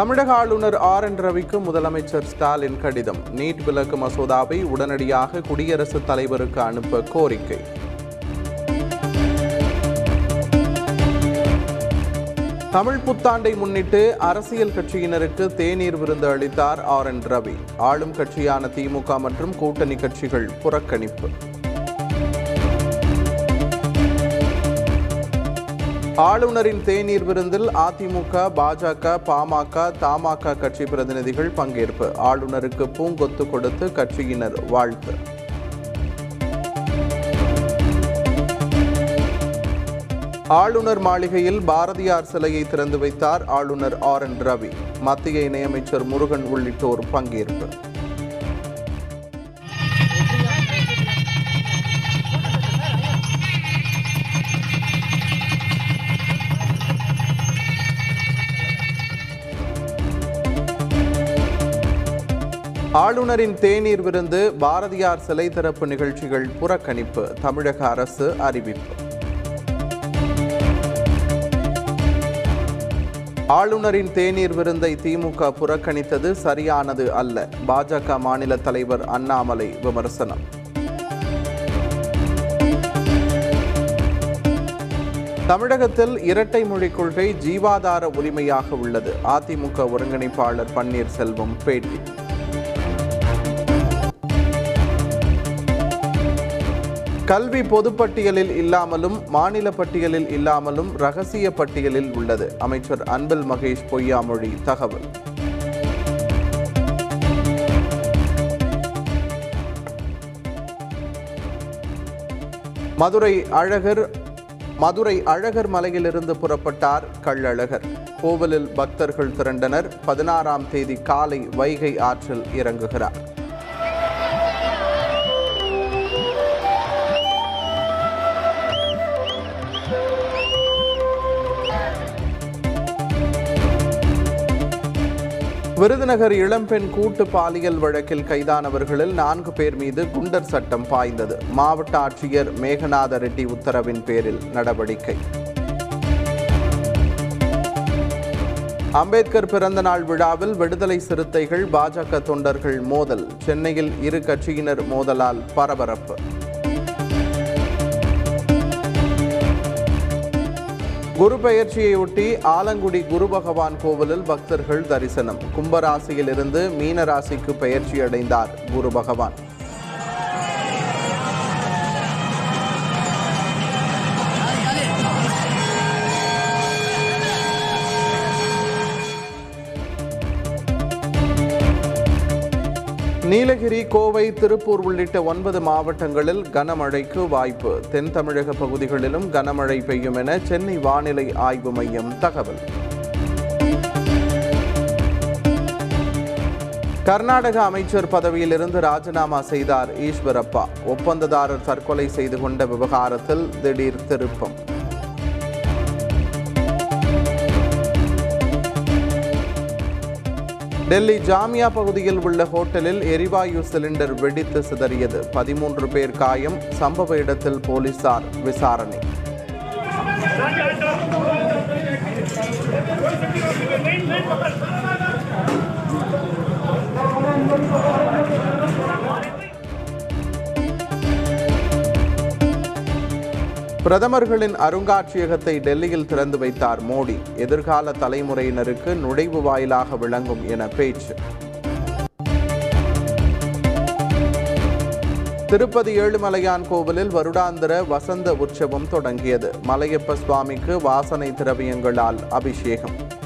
தமிழக ஆளுநர் R N ரவிக்கு முதலமைச்சர் ஸ்டாலின் கடிதம். நீட் விலக்கு மசோதாவை உடனடியாக குடியரசுத் தலைவருக்கு அனுப்ப கோரிக்கை. தமிழ் புத்தாண்டை முன்னிட்டு அரசியல் கட்சியினருக்கு தேநீர் விருந்து அளித்தார் ஆர் என் ரவி. ஆளும் கட்சியான திமுக மற்றும் கூட்டணி கட்சிகள் புறக்கணிப்பு. ஆளுநரின் தேநீர் விருந்தில் அதிமுக பாஜக பாமக தமாக கட்சி பிரதிநிதிகள் பங்கேற்பு. ஆளுநருக்கு பூங்கொத்து கொடுத்து கட்சியினர் வாழ்த்து. ஆளுநர் மாளிகையில் பாரதியார் சிலையை திறந்து வைத்தார் ஆளுநர் ஆர் என் ரவி. மத்திய இணையமைச்சர் முருகன் உள்ளிட்டோர் பங்கேற்பு. ஆளுநரின் தேநீர் விருந்து பாரதியார் சிலை திறப்பு நிகழ்ச்சிகள் புறக்கணிப்பு தமிழக அரசு அறிவிப்பு. ஆளுநரின் தேநீர் விருந்தை திமுக புறக்கணித்தது சரியானது அல்ல பாஜக மாநில தலைவர் அண்ணாமலை விமர்சனம். தமிழகத்தில் இரட்டை மொழிக் கொள்கை ஜீவாதார உரிமையாக உள்ளது அதிமுக ஒருங்கிணைப்பாளர் பன்னீர்செல்வம் பேட்டி. கல்வி பொதுப்பட்டியலில் இல்லாமலும் மாநில பட்டியலில் இல்லாமலும் ரகசிய பட்டியலில் உள்ளது. அமைச்சர் அன்பில் மகேஷ் பொய்யாமொழி தகவல். மதுரை அழகர் மதுரை அழகர் மலையிலிருந்து புறப்பட்டார் கள்ளழகர். கோவிலில் பக்தர்கள் திரண்டனர். பதினாறாம் தேதி காலை வைகை ஆற்றில் இறங்குகிறார். விருதுநகர் இளம்பெண் கூட்டு பாலியல் வழக்கில் கைதானவர்களில் நான்கு பேர் மீது குண்டர் சட்டம் பாய்ந்தது. மாவட்ட ஆட்சியர் மேகநாத ரெட்டி உத்தரவின் பேரில் நடவடிக்கை. அம்பேத்கர் பிறந்த நாள் விழாவில் விடுதலை சிறுத்தைகள் பாஜக தொண்டர்கள் மோதல். சென்னையில் இரு கட்சியினர் மோதலால் பரபரப்பு. குரு பெயர்ச்சியையொட்டி ஆலங்குடி குரு பகவான் கோவிலில் பக்தர்கள் தரிசனம். கும்பராசியிலிருந்து மீனராசிக்கு பெயர்ச்சி அடைந்தார் குரு பகவான். நீலகிரி கோவை திருப்பூர் உள்ளிட்ட ஒன்பது மாவட்டங்களில் கனமழைக்கு வாய்ப்பு. தென் தமிழக பகுதிகளிலும் கனமழை பெய்யும் என சென்னை வானிலை ஆய்வு மையம் தகவல். கர்நாடக அமைச்சர் பதவியிலிருந்து ராஜினாமா செய்தார் ஈஸ்வரப்பா. ஒப்பந்ததாரர் தற்கொலை செய்து கொண்ட விவகாரத்தில் திடீர் திருப்பம். டெல்லி ஜாமியா பகுதியில் உள்ள ஹோட்டலில் எரிவாயு சிலிண்டர் வெடித்து சிதறியது. பதிமூன்று பேர் காயம். சம்பவ இடத்தில் போலீசார் விசாரணை. பிரதமர்களின் அருங்காட்சியகத்தை டெல்லியில் திறந்து வைத்தார் மோடி. எதிர்கால தலைமுறையினருக்கு நுழைவு வாயிலாக விளங்கும் என பேச்சு. திருப்பதி ஏழுமலையான் கோவிலில் வருடாந்திர வசந்த உற்சவம் தொடங்கியது. மலையப்ப சுவாமிக்கு வாசனை திரவியங்களால் அபிஷேகம்.